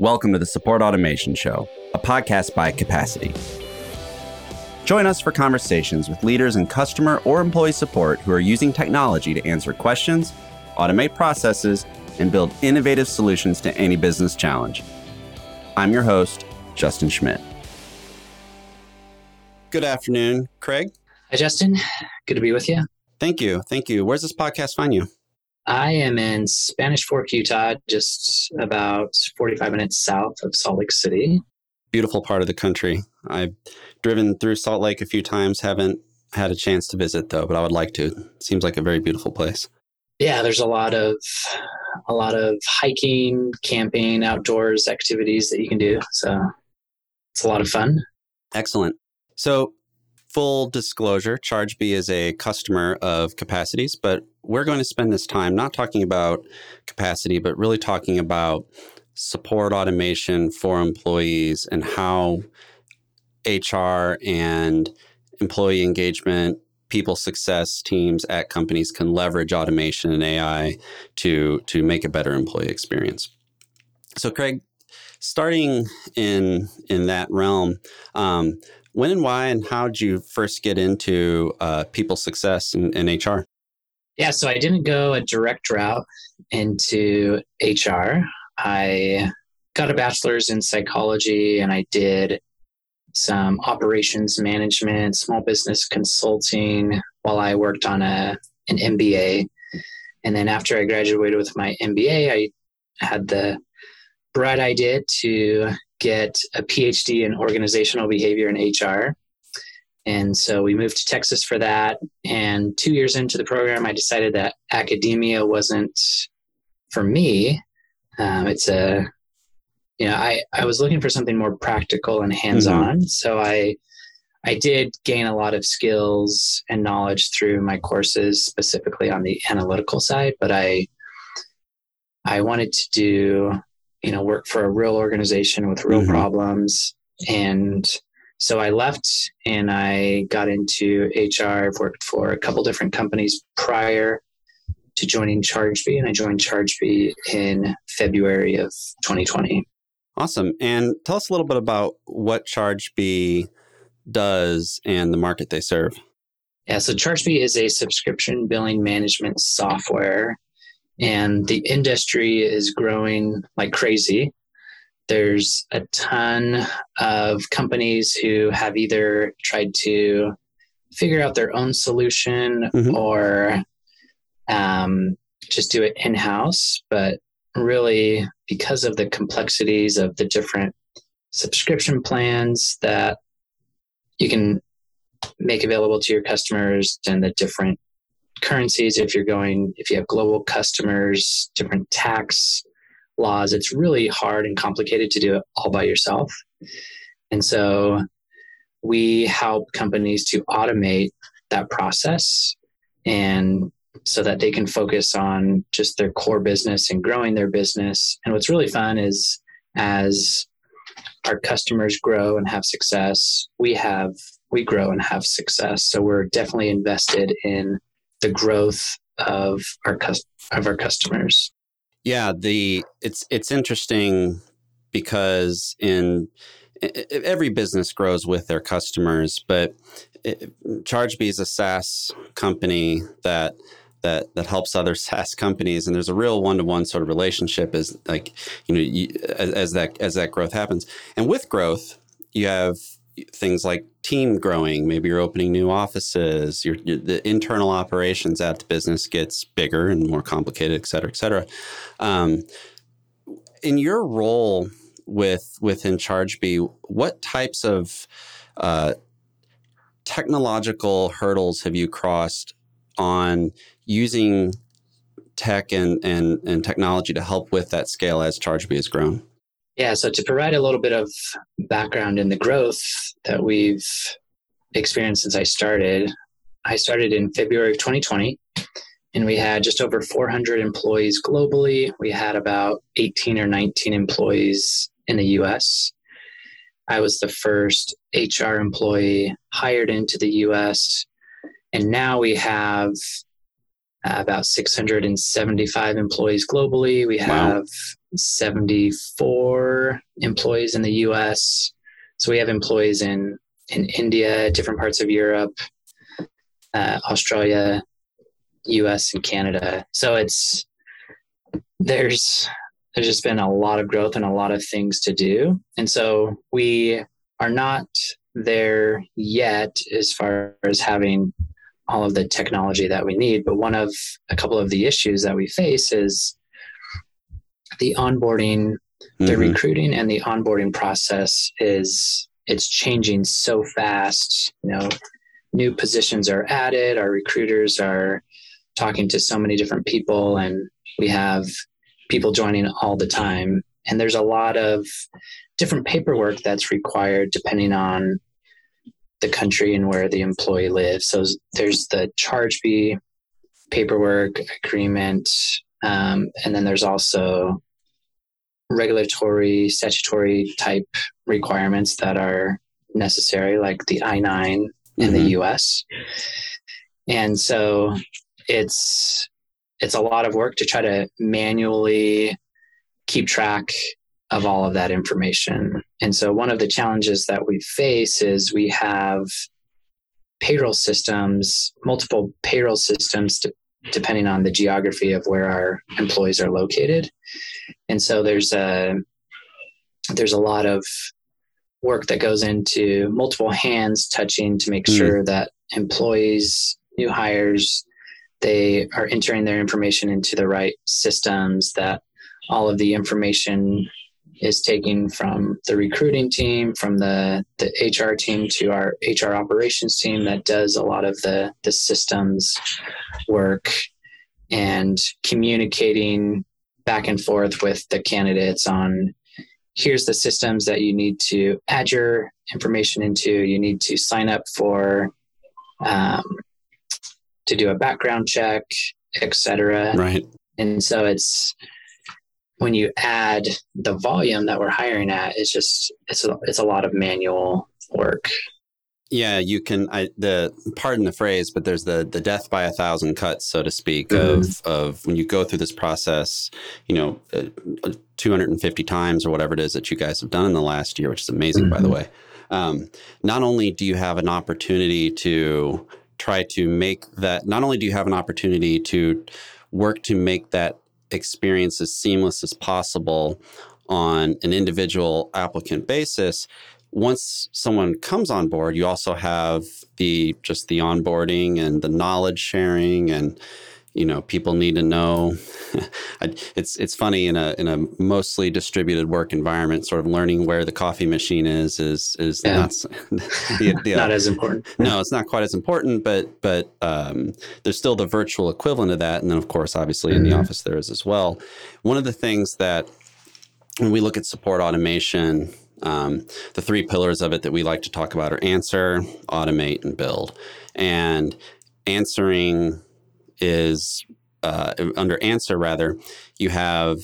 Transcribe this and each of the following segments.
Welcome to the Support Automation Show, a podcast by Capacity. Join us for conversations with leaders in customer or employee support who are using technology to answer questions, automate processes, and build innovative solutions to any business challenge. I'm your host, Justin Schmidt. Good afternoon, Craig. Hi, Justin. Good to be with you. Thank you. Thank you. Where's this podcast find you? I am in Spanish Fork, Utah, just about 45 minutes south of Salt Lake City. Beautiful part of the country. I've driven through Salt Lake a few times, haven't had a chance to visit though, but I would like to. seems like a very beautiful place. Yeah, there's a lot of a lot of hiking, camping, outdoors activities that you can do. So it's a lot of fun. Excellent. So full disclosure, ChargeBee is a customer of Capacities, but we're going to spend this time not talking about capacity, but really talking about support automation for employees and how HR and employee engagement, people success teams at companies can leverage automation and AI to to make a better employee experience. So, Craig, starting in in that realm, um, when and why and how did you first get into uh, people success in, in HR? Yeah, so I didn't go a direct route into HR. I got a bachelor's in psychology and I did some operations management, small business consulting while I worked on a an MBA. And then after I graduated with my MBA, I had the bright idea to get a PhD in organizational behavior and HR. And so we moved to Texas for that. And two years into the program, I decided that academia wasn't for me. Um, it's a, you know, I, I was looking for something more practical and hands on. Mm-hmm. So I, I did gain a lot of skills and knowledge through my courses, specifically on the analytical side, but I, I wanted to do you know work for a real organization with real mm-hmm. problems. And so i left and i got into hr i've worked for a couple different companies prior to joining chargebee and i joined chargebee in february of 2020 awesome. And tell us a little bit about what chargebee does and the market they serve. Yeah so chargebee is a subscription billing management software and the industry is growing like crazy. There's a ton of companies who have either tried to figure out their own solution mm-hmm. or um, just do it in house. But really, because of the complexities of the different subscription plans that you can make available to your customers and the different currencies, if you're going, if you have global customers, different tax laws, it's really hard and complicated to do it all by yourself. And so we help companies to automate that process and so that they can focus on just their core business and growing their business. And what's really fun is as our customers grow and have success, we have we grow and have success. So we're definitely invested in the growth of our of our customers. Yeah, the it's it's interesting because in every business grows with their customers, but ChargeBee is a SaaS company that that that helps other SaaS companies, and there's a real one to one sort of relationship as like you know you, as, as that as that growth happens, and with growth you have things like team growing, maybe you're opening new offices, your, your, the internal operations at the business gets bigger and more complicated, et cetera, et cetera. Um, in your role with within ChargeBee, what types of uh, technological hurdles have you crossed on using tech and, and, and technology to help with that scale as ChargeBee has grown? Yeah, so to provide a little bit of background in the growth that we've experienced since I started, I started in February of 2020 and we had just over 400 employees globally. We had about 18 or 19 employees in the US. I was the first HR employee hired into the US. And now we have about 675 employees globally. We have 74 employees in the US. So we have employees in, in India, different parts of Europe, uh, Australia, US, and Canada. So it's there's there's just been a lot of growth and a lot of things to do. And so we are not there yet as far as having all of the technology that we need. But one of a couple of the issues that we face is the onboarding, mm-hmm. the recruiting and the onboarding process is it's changing so fast. You know, new positions are added, our recruiters are talking to so many different people and we have people joining all the time. And there's a lot of different paperwork that's required depending on the country and where the employee lives. So there's the charge Chargebee paperwork agreement, um, and then there's also regulatory, statutory type requirements that are necessary, like the I 9 in mm-hmm. the US. And so it's it's a lot of work to try to manually keep track of all of that information. And so one of the challenges that we face is we have payroll systems, multiple payroll systems to, depending on the geography of where our employees are located. And so there's a there's a lot of work that goes into multiple hands touching to make mm. sure that employees, new hires, they are entering their information into the right systems that all of the information is taken from the recruiting team, from the, the HR team to our HR operations team that does a lot of the, the systems work and communicating back and forth with the candidates on here's the systems that you need to add your information into. You need to sign up for um, to do a background check, etc. Right. And so it's when you add the volume that we're hiring at, it's just it's a, it's a lot of manual work. Yeah, you can. I the pardon the phrase, but there's the the death by a thousand cuts, so to speak, mm-hmm. of of when you go through this process. You know, uh, 250 times or whatever it is that you guys have done in the last year, which is amazing, mm-hmm. by the mm-hmm. way. Um, not only do you have an opportunity to try to make that. Not only do you have an opportunity to work to make that experience as seamless as possible on an individual applicant basis. Once someone comes on board you also have the just the onboarding and the knowledge sharing and you know people need to know it's it's funny in a in a mostly distributed work environment sort of learning where the coffee machine is is is yeah. not the, the, not as important no it's not quite as important but but um, there's still the virtual equivalent of that and then of course obviously mm-hmm. in the mm-hmm. office there is as well one of the things that when we look at support automation um, the three pillars of it that we like to talk about are answer automate and build and answering is uh, under answer rather you have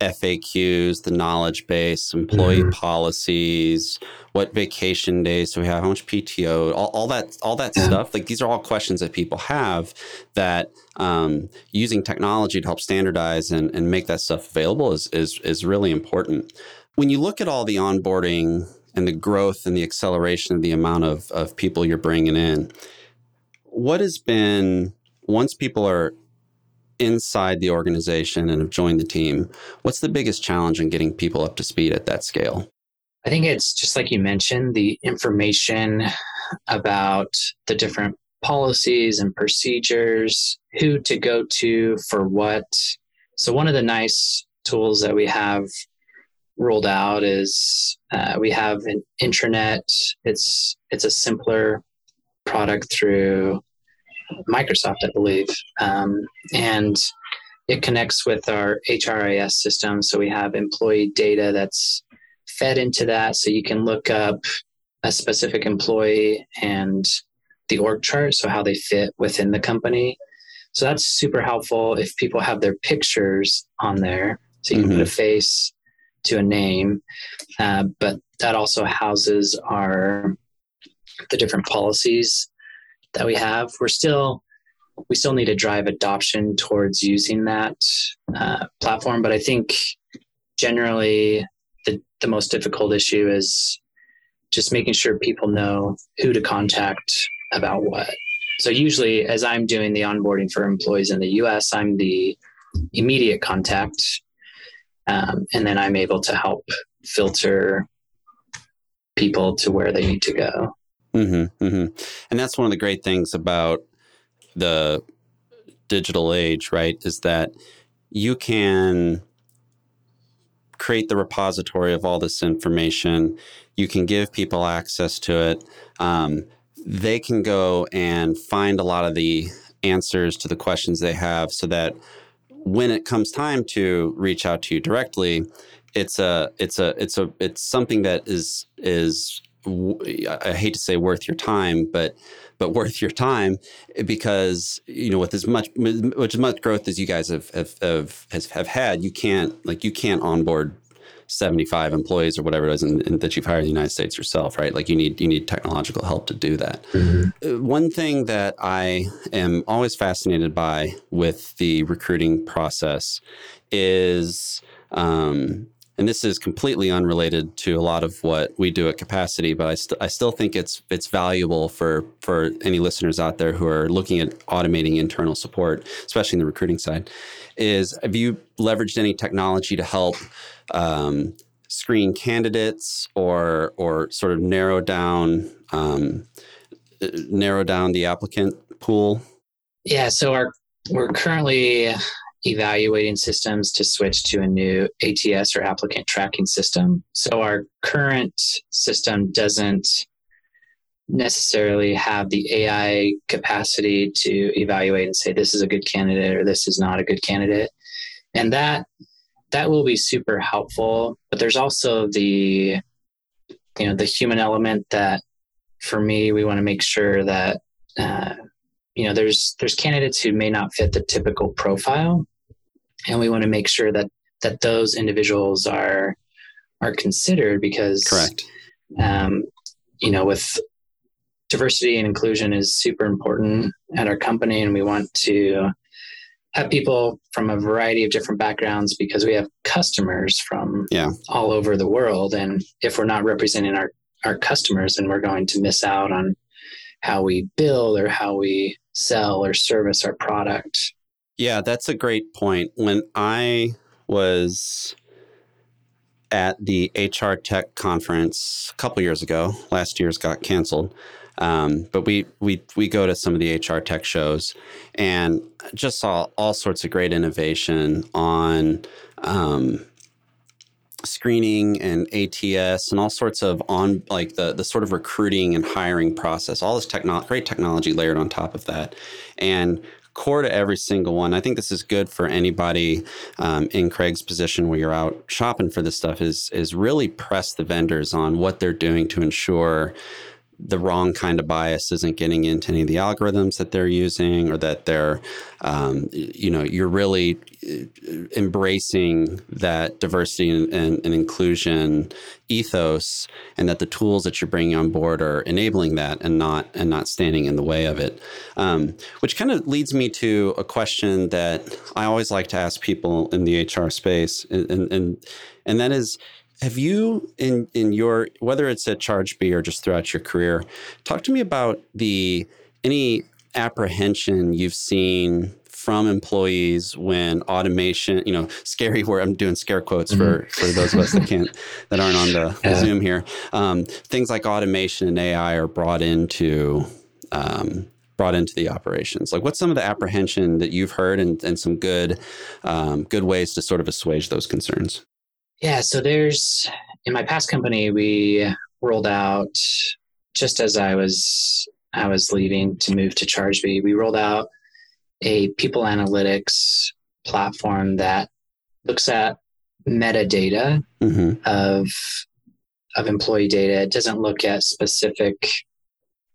FAQs, the knowledge base, employee mm-hmm. policies, what vacation days do we have, how much PTO, all, all that, all that yeah. stuff. Like these are all questions that people have that um, using technology to help standardize and, and make that stuff available is, is is really important. When you look at all the onboarding and the growth and the acceleration of the amount of, of people you're bringing in, what has been once people are inside the organization and have joined the team, what's the biggest challenge in getting people up to speed at that scale? I think it's just like you mentioned the information about the different policies and procedures, who to go to for what. So, one of the nice tools that we have rolled out is uh, we have an intranet. It's it's a simpler product through Microsoft, I believe, um, and it connects with our HRIS system. So we have employee data that's fed into that, so you can look up a specific employee and the org chart, so how they fit within the company. So that's super helpful if people have their pictures on there, so you can mm-hmm. put a face to a name. Uh, but that also houses our the different policies that we have. We're still we still need to drive adoption towards using that uh, platform, but I think generally, the, the most difficult issue is just making sure people know who to contact about what. So, usually, as I'm doing the onboarding for employees in the US, I'm the immediate contact. Um, and then I'm able to help filter people to where they need to go. Mm-hmm, mm-hmm. And that's one of the great things about the digital age, right? Is that you can create the repository of all this information. You can give people access to it. Um, they can go and find a lot of the answers to the questions they have so that when it comes time to reach out to you directly, it's a it's a it's a it's something that is is I hate to say worth your time, but but worth your time because you know with as much much as much growth as you guys have have have, have had, you can't like you can't onboard 75 employees or whatever it is in, in, that you've hired in the United States yourself, right? Like you need you need technological help to do that. Mm-hmm. Uh, one thing that I am always fascinated by with the recruiting process is um, and this is completely unrelated to a lot of what we do at capacity but I, st- I still think it's it's valuable for for any listeners out there who are looking at automating internal support especially in the recruiting side is have you leveraged any technology to help um, screen candidates or or sort of narrow down um, narrow down the applicant pool? Yeah so our we're currently evaluating systems to switch to a new ATS or applicant tracking system. So our current system doesn't necessarily have the AI capacity to evaluate and say this is a good candidate or this is not a good candidate. And that that will be super helpful, but there's also the you know the human element that for me we want to make sure that uh, you know there's there's candidates who may not fit the typical profile and we want to make sure that that those individuals are are considered because correct um, you know with diversity and inclusion is super important at our company and we want to have people from a variety of different backgrounds because we have customers from yeah. all over the world and if we're not representing our our customers then we're going to miss out on how we build or how we sell or service our product. Yeah, that's a great point. When I was at the HR Tech conference a couple years ago, last year's got canceled. Um, but we we we go to some of the HR tech shows and just saw all sorts of great innovation on um, screening and ATS and all sorts of on like the the sort of recruiting and hiring process. All this technology, great technology layered on top of that, and core to every single one. I think this is good for anybody um, in Craig's position where you're out shopping for this stuff. Is is really press the vendors on what they're doing to ensure the wrong kind of bias isn't getting into any of the algorithms that they're using or that they're um, you know you're really uh, embracing that diversity and, and, and, inclusion ethos and that the tools that you're bringing on board are enabling that and not and not standing in the way of it. Um, which kind of leads me to a question that i always like to ask people in the hr space and and, and that is have you in in your whether it's at ChargeBee or just throughout your career, talk to me about the any apprehension you've seen from employees when automation, you know, scary where I'm doing scare quotes mm-hmm. for, for those of us that can't, that aren't on the, yeah. Zoom here. Um, things like automation and AI are brought into, um, brought into the operations. Like what's some of the apprehension that you've heard and, and some good, um, good ways to sort of assuage those concerns? Yeah, so there's in my past company we rolled out just as I was I was leaving to move to ChargeBee, we rolled out a people analytics platform that looks at metadata mm-hmm. of of employee data. It doesn't look at specific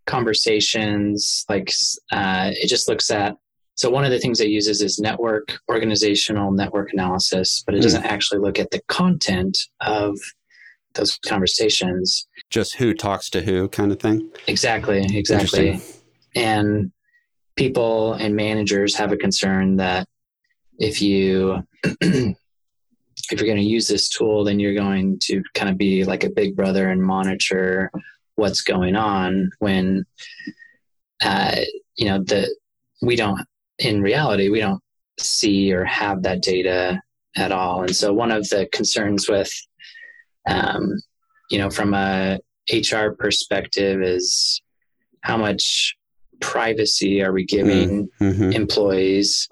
conversations like uh, it just looks at so one of the things it uses is network organizational network analysis, but it hmm. doesn't actually look at the content of those conversations. Just who talks to who kind of thing. Exactly, exactly. And people and managers have a concern that if you if if you're going to use this tool, then you're going to kind of be like a big brother and monitor what's going on when, uh, you know, the, we don't, in reality, we don't see or have that data at all. And so one of the concerns with, um, you know, from a HR perspective is how much privacy are we giving mm-hmm. employees?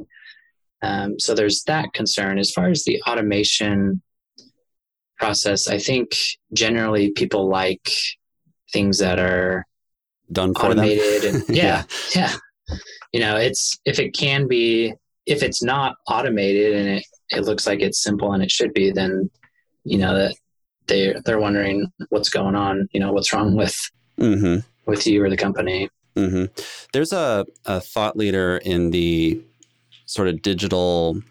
Um, so there's that concern. As far as the automation process, I think generally people like things that are done for automated them. yeah, yeah. You know, it's if it can be if it's not automated and it, it looks like it's simple and it should be, then you know that they they're wondering what's going on. You know, what's wrong with mm-hmm. with you or the company. Mm-hmm. There's a, a thought leader in the sort of digital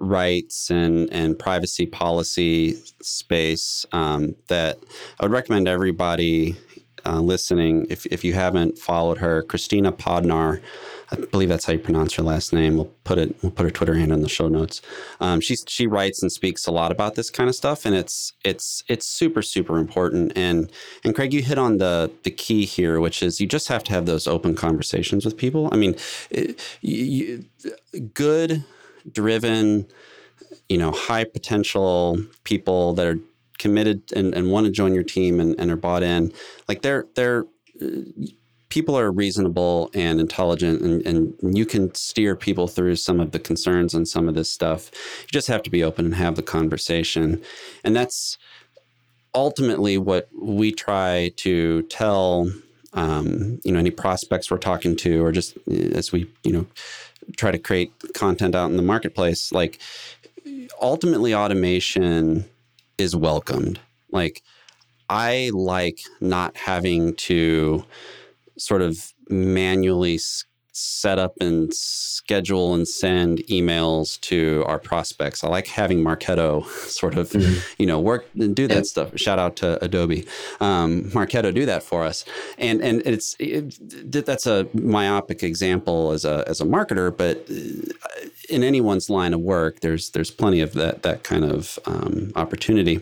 rights and, and privacy policy space um, that I would recommend everybody uh, listening, if, if you haven't followed her, Kristina Podnar I believe that's how you pronounce her last name. We'll put it. We'll put her Twitter handle in the show notes. Um, she she writes and speaks a lot about this kind of stuff, and it's it's it's super super important. And and Craig, you hit on the the key here, which is you just have to have those open conversations with people. I mean, it, you, good, driven, you know, high potential people that are committed and, and want to join your team and, and are bought in. Like they're they're people are reasonable and intelligent and, and you can steer people through some of the concerns and some of this stuff you just have to be open and have the conversation and that's ultimately what we try to tell um, you know any prospects we're talking to or just uh, as we you know try to create content out in the marketplace like ultimately automation is welcomed. Like i like not having to sort of manually set up and schedule and send emails to our prospects. I like having Marketo sort of, mm-hmm. you know, work and do that stuff. Shout out to Adobe, um, Marketo do that for us. And and it's it, that's a myopic example as a as a marketer, but uh, in anyone's line of work, there's there's plenty of that that kind of um, opportunity.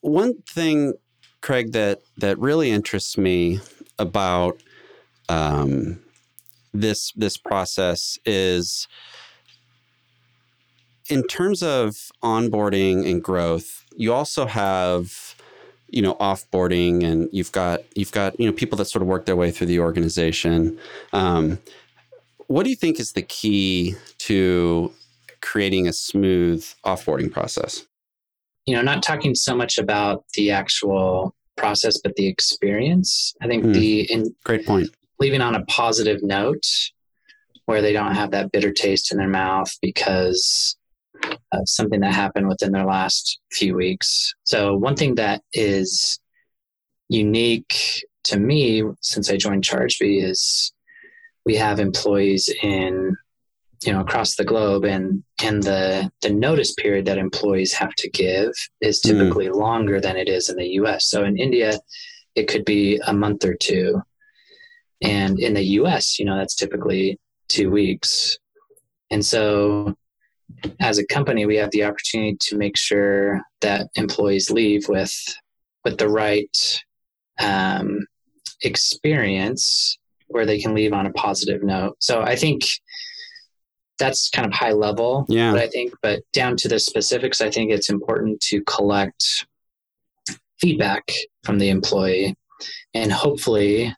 One thing Craig, that that really interests me about um, this this process is in terms of onboarding and growth. You also have you know offboarding, and you've got you've got you know people that sort of work their way through the organization. Um, what do you think is the key to creating a smooth offboarding process? you know, not talking so much about the actual process, but the experience. I think mm, the in great point. Leaving on a positive note where they don't have that bitter taste in their mouth because of something that happened within their last few weeks. So one thing that is unique to me since I joined ChargeBee is we have employees in you know across the globe and and the the notice period that employees have to give is hmm. typically mm. longer than it is in the US so in India it could be a month or two and in the US you know that's typically 2 weeks and so as a company we have the opportunity to make sure that employees leave with with the right um, experience where they can leave on a positive note so i think that's kind of high level. Yeah. But I think, but down to the specifics, I think it's important to collect feedback from the employee. And hopefully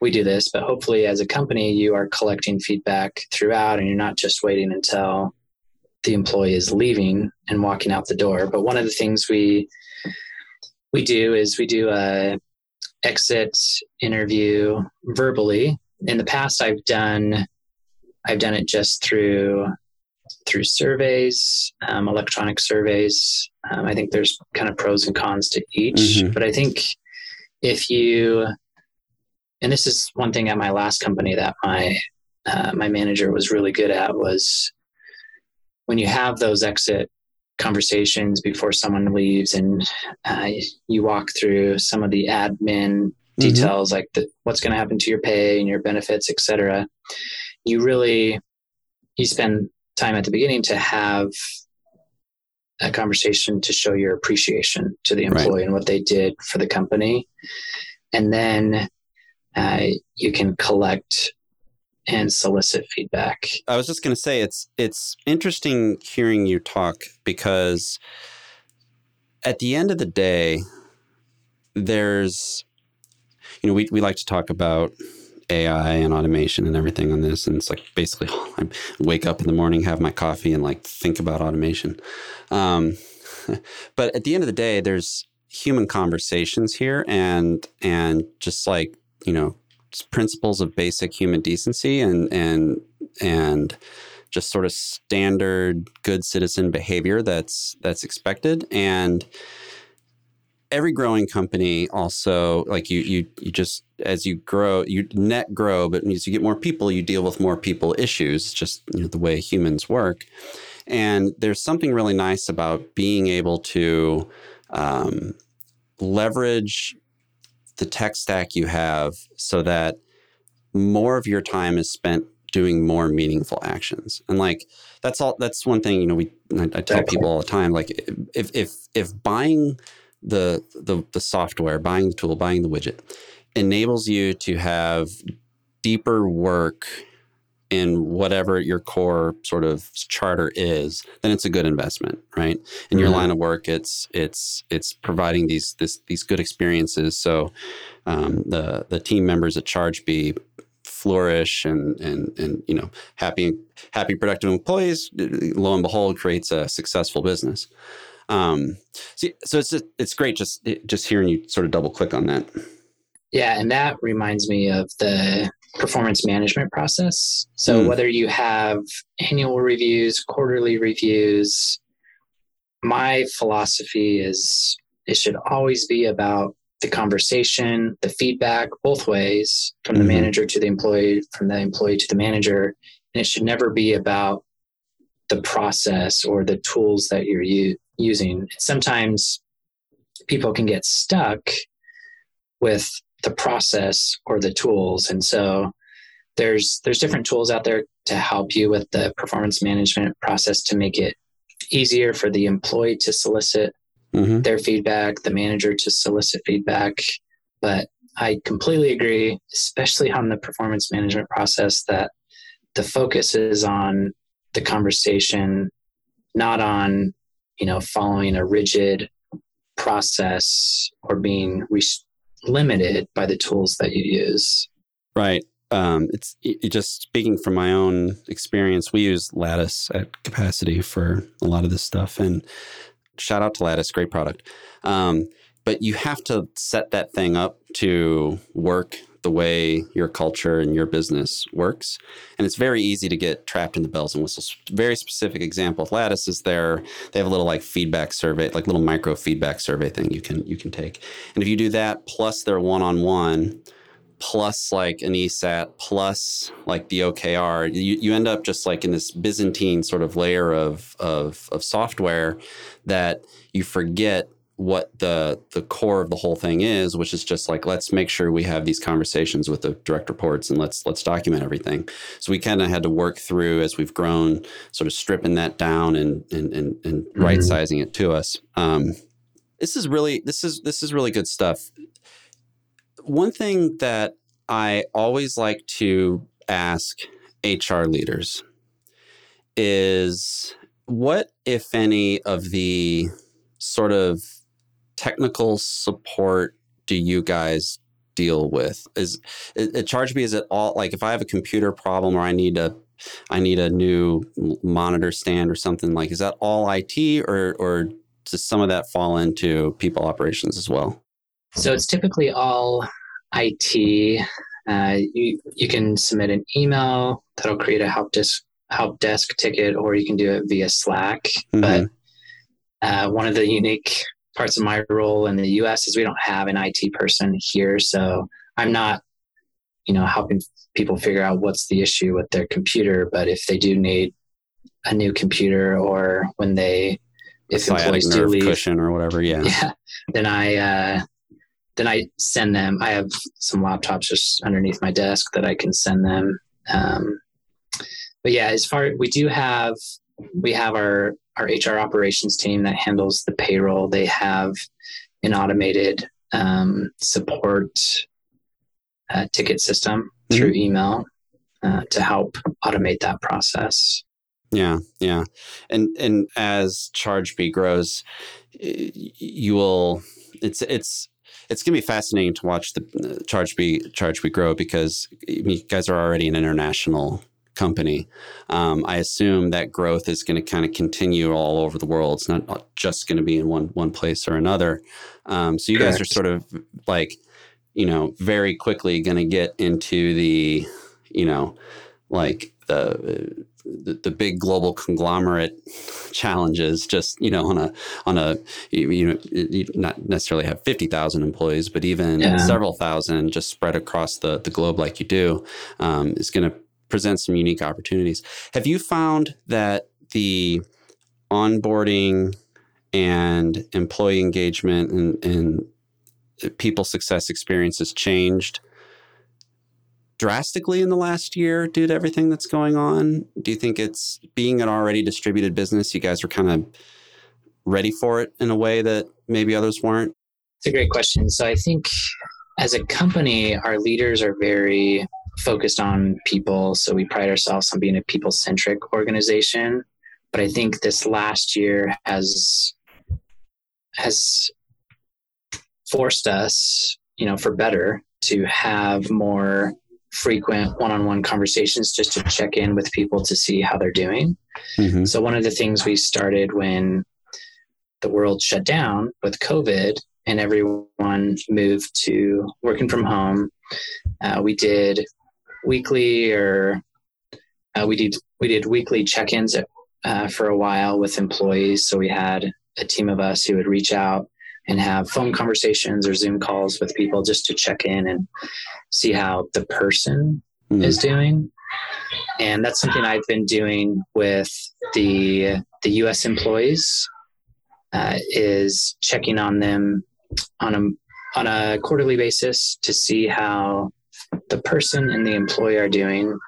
we do this, but hopefully as a company, you are collecting feedback throughout and you're not just waiting until the employee is leaving and walking out the door. But one of the things we, we do is we do a exit interview verbally. In the past, I've done I've done it just through through surveys, um, electronic surveys. Um, I think there's kind of pros and cons to each, mm-hmm. but I think if you, and this is one thing at my last company that my uh, my manager was really good at was when you have those exit conversations before someone leaves and uh, you walk through some of the admin mm-hmm. details like the, what's going to happen to your pay and your benefits etc you really you spend time at the beginning to have a conversation to show your appreciation to the employee right. and what they did for the company. And then uh, you can collect and solicit feedback. I was just going to say it's it's interesting hearing you talk because at the end of the day, there's you know we we like to talk about AI and automation and everything on this, and it's like basically I wake up in the morning, have my coffee, and like think about automation. Um, but at the end of the day, there's human conversations here, and and just like you know principles of basic human decency and and and just sort of standard good citizen behavior that's that's expected. And every growing company also like you you you just as you grow you net grow but as you get more people you deal with more people issues just you know, the way humans work. And there's something really nice about being able to um, leverage the tech stack you have so that more of your time is spent doing more meaningful actions. And like that's all that's one thing you know we I, I tell people all the time like if if if buying the the the software buying the tool buying the widget enables you to have deeper work in whatever your core sort of charter is, then it's a good investment, right? In mm-hmm. your line of work, it's it's it's providing these this these good experiences. So um, the the team members at ChargeBee flourish and and and you know happy happy productive employees. Lo and behold, creates a successful business. Um, so, so it's just, it's great just just hearing you sort of double click on that. Yeah, and that reminds me of the performance management process. So, mm. whether you have annual reviews, quarterly reviews, my philosophy is it should always be about the conversation, the feedback, both ways from the mm-hmm. manager to the employee, from the employee to the manager. And it should never be about the process or the tools that you're u- using. Sometimes people can get stuck with the process or the tools. And so there's there's different tools out there to help you with the performance management process to make it easier for the employee to solicit mm-hmm. their feedback, the manager to solicit feedback. But I completely agree, especially on the performance management process, that the focus is on the conversation, not on you know following a rigid process or being re- limited by the tools that you use. Right. Um, it's it, just speaking from my own experience. We use Lattice at capacity for a lot of this stuff, and shout out to Lattice, great product. Um, but you have to set that thing up to work the way your culture and your business works. And it's very easy to get trapped in the bells and whistles. Very specific example of Lattice is there they have a little like feedback survey, like little micro feedback survey thing you can you can take. And if you do that plus their one-on-one plus like an ESAT plus like the OKR, you, you end up just like in this Byzantine sort of layer of, of, of software that you forget what the the core of the whole thing is, which is just like let's make sure we have these conversations with the direct reports and let's let's document everything. So we kind of had to work through as we've grown, sort of stripping that down and and and, and mm-hmm. right sizing it to us. Um, this is really this is this is really good stuff. One thing that I always like to ask HR leaders is what, if any, of the sort of technical support do you guys deal with? Is it, ChargeBee? Is it all like if I have a computer problem or I need a I need a new monitor stand or something like is that all IT or or does some of that fall into people operations as well? So it's typically all IT. Uh, you you can submit an email that'll create a help desk help desk ticket, or you can do it via Slack. Mm-hmm. But uh, one of the unique parts of my role in the US is we don't have an IT person here. So I'm not, you know, helping people figure out what's the issue with their computer. But if they do need a new computer or when they, if employees do leave, cushion or whatever, yeah, yeah, then I, uh, then I send them. I have some laptops just underneath my desk that I can send them. Um, but yeah, as far we do have, we have our our HR operations team that handles the payroll. They have an automated um, support uh, ticket system mm-hmm. through email uh, to help automate that process. Yeah, yeah, and and as ChargeBee grows, you will. It's it's it's going to be fascinating to watch the uh, ChargeBee ChargeBee grow because you guys are already an international company. Um, I assume that growth is going to kind of continue all over the world. It's not just going to be in one one place or another. Um, so you Correct. guys are sort of like, you know, very quickly going to get into the, you know, like the, the, the big global conglomerate challenges just you know on a on a you know you not necessarily have 50,000 employees but even yeah. several thousand just spread across the the globe like you do um, is going to present some unique opportunities have you found that the onboarding and employee engagement and, and people success experience has changed drastically in the last year due to everything that's going on? Do you think it's being an already distributed business, you guys are kind of ready for it in a way that maybe others weren't? It's a great question. So I think as a company, our leaders are very focused on people. So we pride ourselves on being a people centric organization. But I think this last year has has forced us, you know, for better, to have more frequent one-on-one conversations just to check in with people to see how they're doing. Mm-hmm. So one of the things we started when the world shut down with COVID and everyone moved to working from home, uh, we did weekly or uh, we did we did weekly check-ins uh, for a while with employees. So we had a team of us who would reach out and have phone conversations or Zoom calls with people just to check in and see how the person mm. is doing. And that's something I've been doing with the the U.S. employees uh, is checking on them on a on a quarterly basis to see how the person and the employee are doing.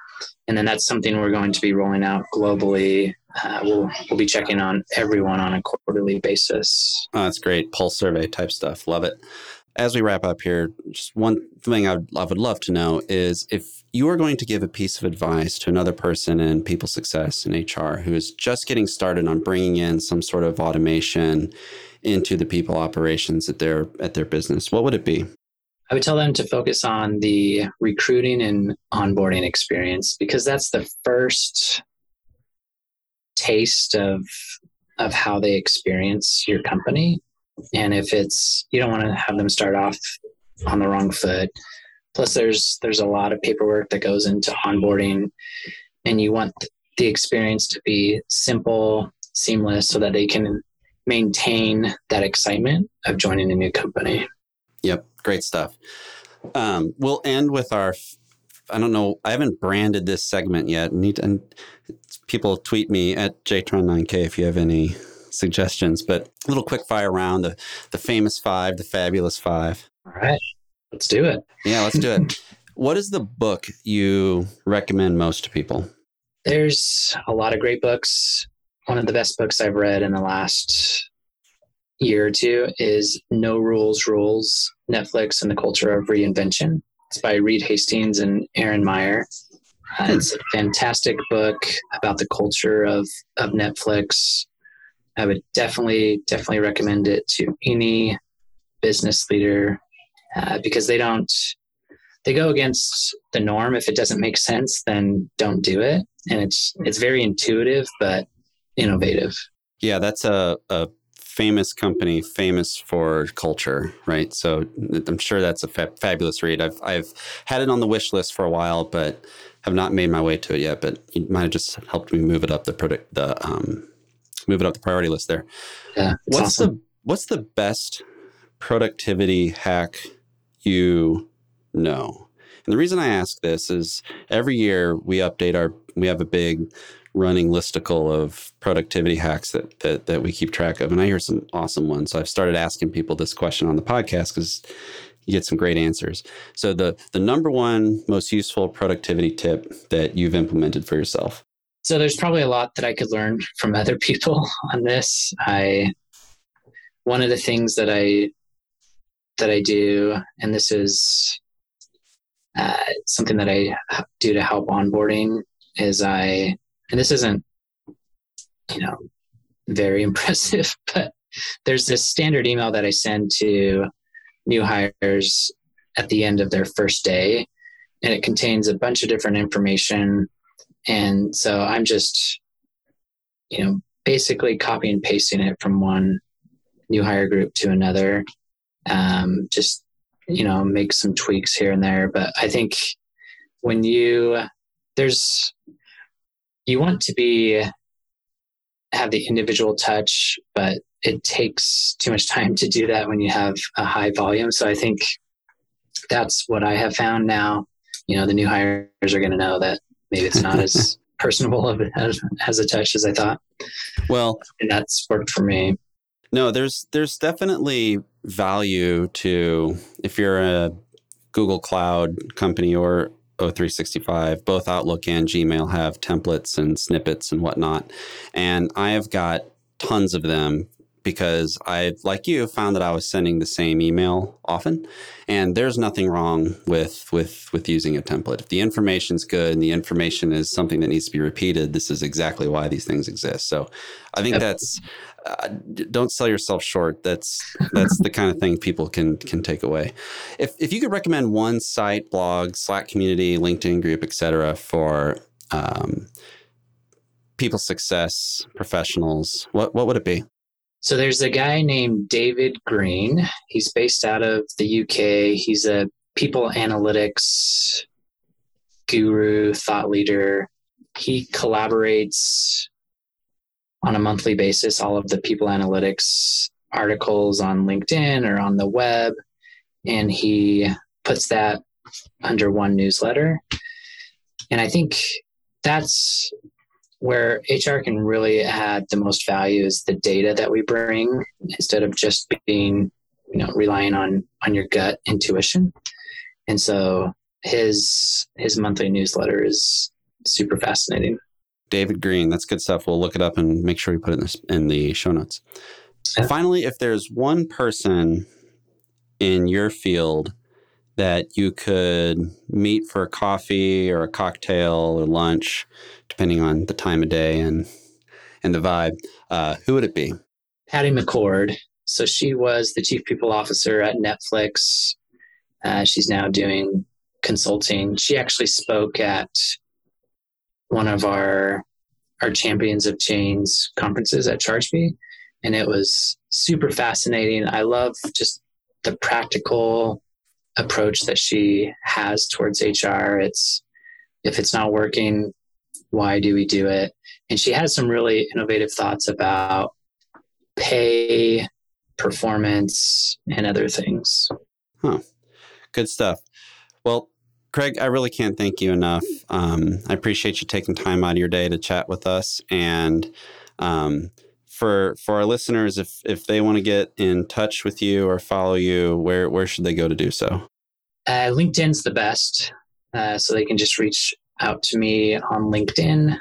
And then that's something we're going to be rolling out globally uh, we'll we'll be checking on everyone on a quarterly basis. Oh, that's great. Pulse survey type stuff. Love it. As we wrap up here, just one thing I would, I would love to know is if you are going to give a piece of advice to another person in people success in HR who is just getting started on bringing in some sort of automation into the people operations at their at their business, what would it be? I would tell them to focus on the recruiting and onboarding experience because that's the first taste of of how they experience your company. And if it's you don't want to have them start off on the wrong foot plus there's there's a lot of paperwork that goes into onboarding and you want the experience to be simple seamless so that they can maintain that excitement of joining a new company. Yep great stuff um, we'll end with our I don't know. I haven't branded this segment yet. Need and people tweet me at jtron9k if you have any suggestions. But a little quick fire round the the famous five, the fabulous five. All right, let's do it. Yeah, let's do it. what is the book you recommend most to people? There's a lot of great books. One of the best books I've read in the last year or two is No Rules Rules Netflix and the Culture of Reinvention. It's by Reed Hastings and Erin Meyer. Uh, it's a fantastic book about the culture of, of Netflix. I would definitely, definitely recommend it to any business leader uh, because they don't, they go against the norm. If it doesn't make sense, then don't do it. And it's, it's very intuitive, but innovative. Yeah, that's a, a famous company, famous for culture, right? So I'm sure that's a fa- fabulous read. I've I've had it on the wish list for a while, but have not made my way to it yet. But you might have just helped me move it up the product, the um, move it up the priority list there. Yeah, what's awesome. the what's the best productivity hack you know? And the reason I ask this is every year we update our we have a big running listicle of productivity hacks that, that that we keep track of, and I hear some awesome ones. So I've started asking people this question on the podcast because you get some great answers. So the the number one most useful productivity tip that you've implemented for yourself. so there's probably a lot that I could learn from other people on this. I one of the things that I that I do, and this is uh, something that I do to help onboarding, is I and this isn't you know very impressive, but there's this standard email that I send to new hires at the end of their first day, and it contains a bunch of different information. And so I'm just, you know, basically copy and pasting it from one new hire group to another. Um, just, you know, make some tweaks here and there. But I think when you, there's, you want to be, have the individual touch, but it takes too much time to do that when you have a high volume. So I think that's what I have found now. You know, the new hires are going to know that maybe it's not as personable of as, as a touch as I thought. Well, and that's worked for me. No, there's there's definitely value to if you're a Google Cloud company or O365, both Outlook and Gmail have templates and snippets and whatnot. And I have got tons of them because I, like you, found that I was sending the same email often, and there's nothing wrong with with with using a template. If the information's good and the information is something that needs to be repeated, this is exactly why these things exist. So, I think yep. that's uh, don't sell yourself short. That's that's the kind of thing people can can take away. If if you could recommend one site, blog, Slack community, LinkedIn group, etc., for um, people success professionals, what what would it be? So there's a guy named David Green. He's based out of the UK. He's a people analytics guru, thought leader. He collaborates on a monthly basis all of the people analytics articles on LinkedIn or on the web. And he puts that under one newsletter. And I think that's where HR can really add the most value is the data that we bring instead of just being, you know, relying on on your gut intuition. And so his his monthly newsletter is super fascinating. David Green, that's good stuff. We'll look it up and make sure we put it in the, in the show notes. Yeah. Finally, if there's one person in your field that you could meet for a coffee or a cocktail or lunch depending on the time of day and and the vibe. Uh, who would it be? Patty McCord. So she was the chief people officer at Netflix. Uh, she's now doing consulting. She actually spoke at one of our our champions of chains conferences at Chargebee, and it was super fascinating. I love just the practical approach that she has towards HR. It's if it's not working, why do we do it? And she has some really innovative thoughts about pay, performance, and other things. Huh. Good stuff. Well, Craig, I really can't thank you enough. Um, I appreciate you taking time out of your day to chat with us. And um, for for our listeners, if if they want to get in touch with you or follow you, where where should they go to do so? Uh, LinkedIn's the best, uh, so they can just reach out to me on LinkedIn,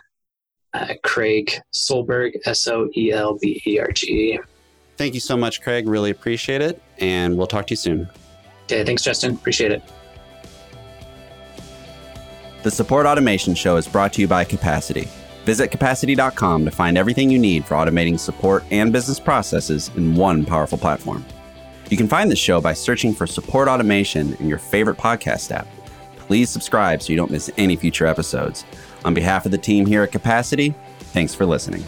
uh, Craig Soelberg, S O E L B E R G. Thank you so much, Craig. Really appreciate it. And we'll talk to you soon. Okay. Thanks, Justin. Appreciate it. The Support Automation Show is brought to you by Capacity. Visit capacity.com to find everything you need for automating support and business processes in one powerful platform. You can find the show by searching for Support Automation in your favorite podcast app Please subscribe so you don't miss any future episodes. On behalf of the team here at Capacity, thanks for listening.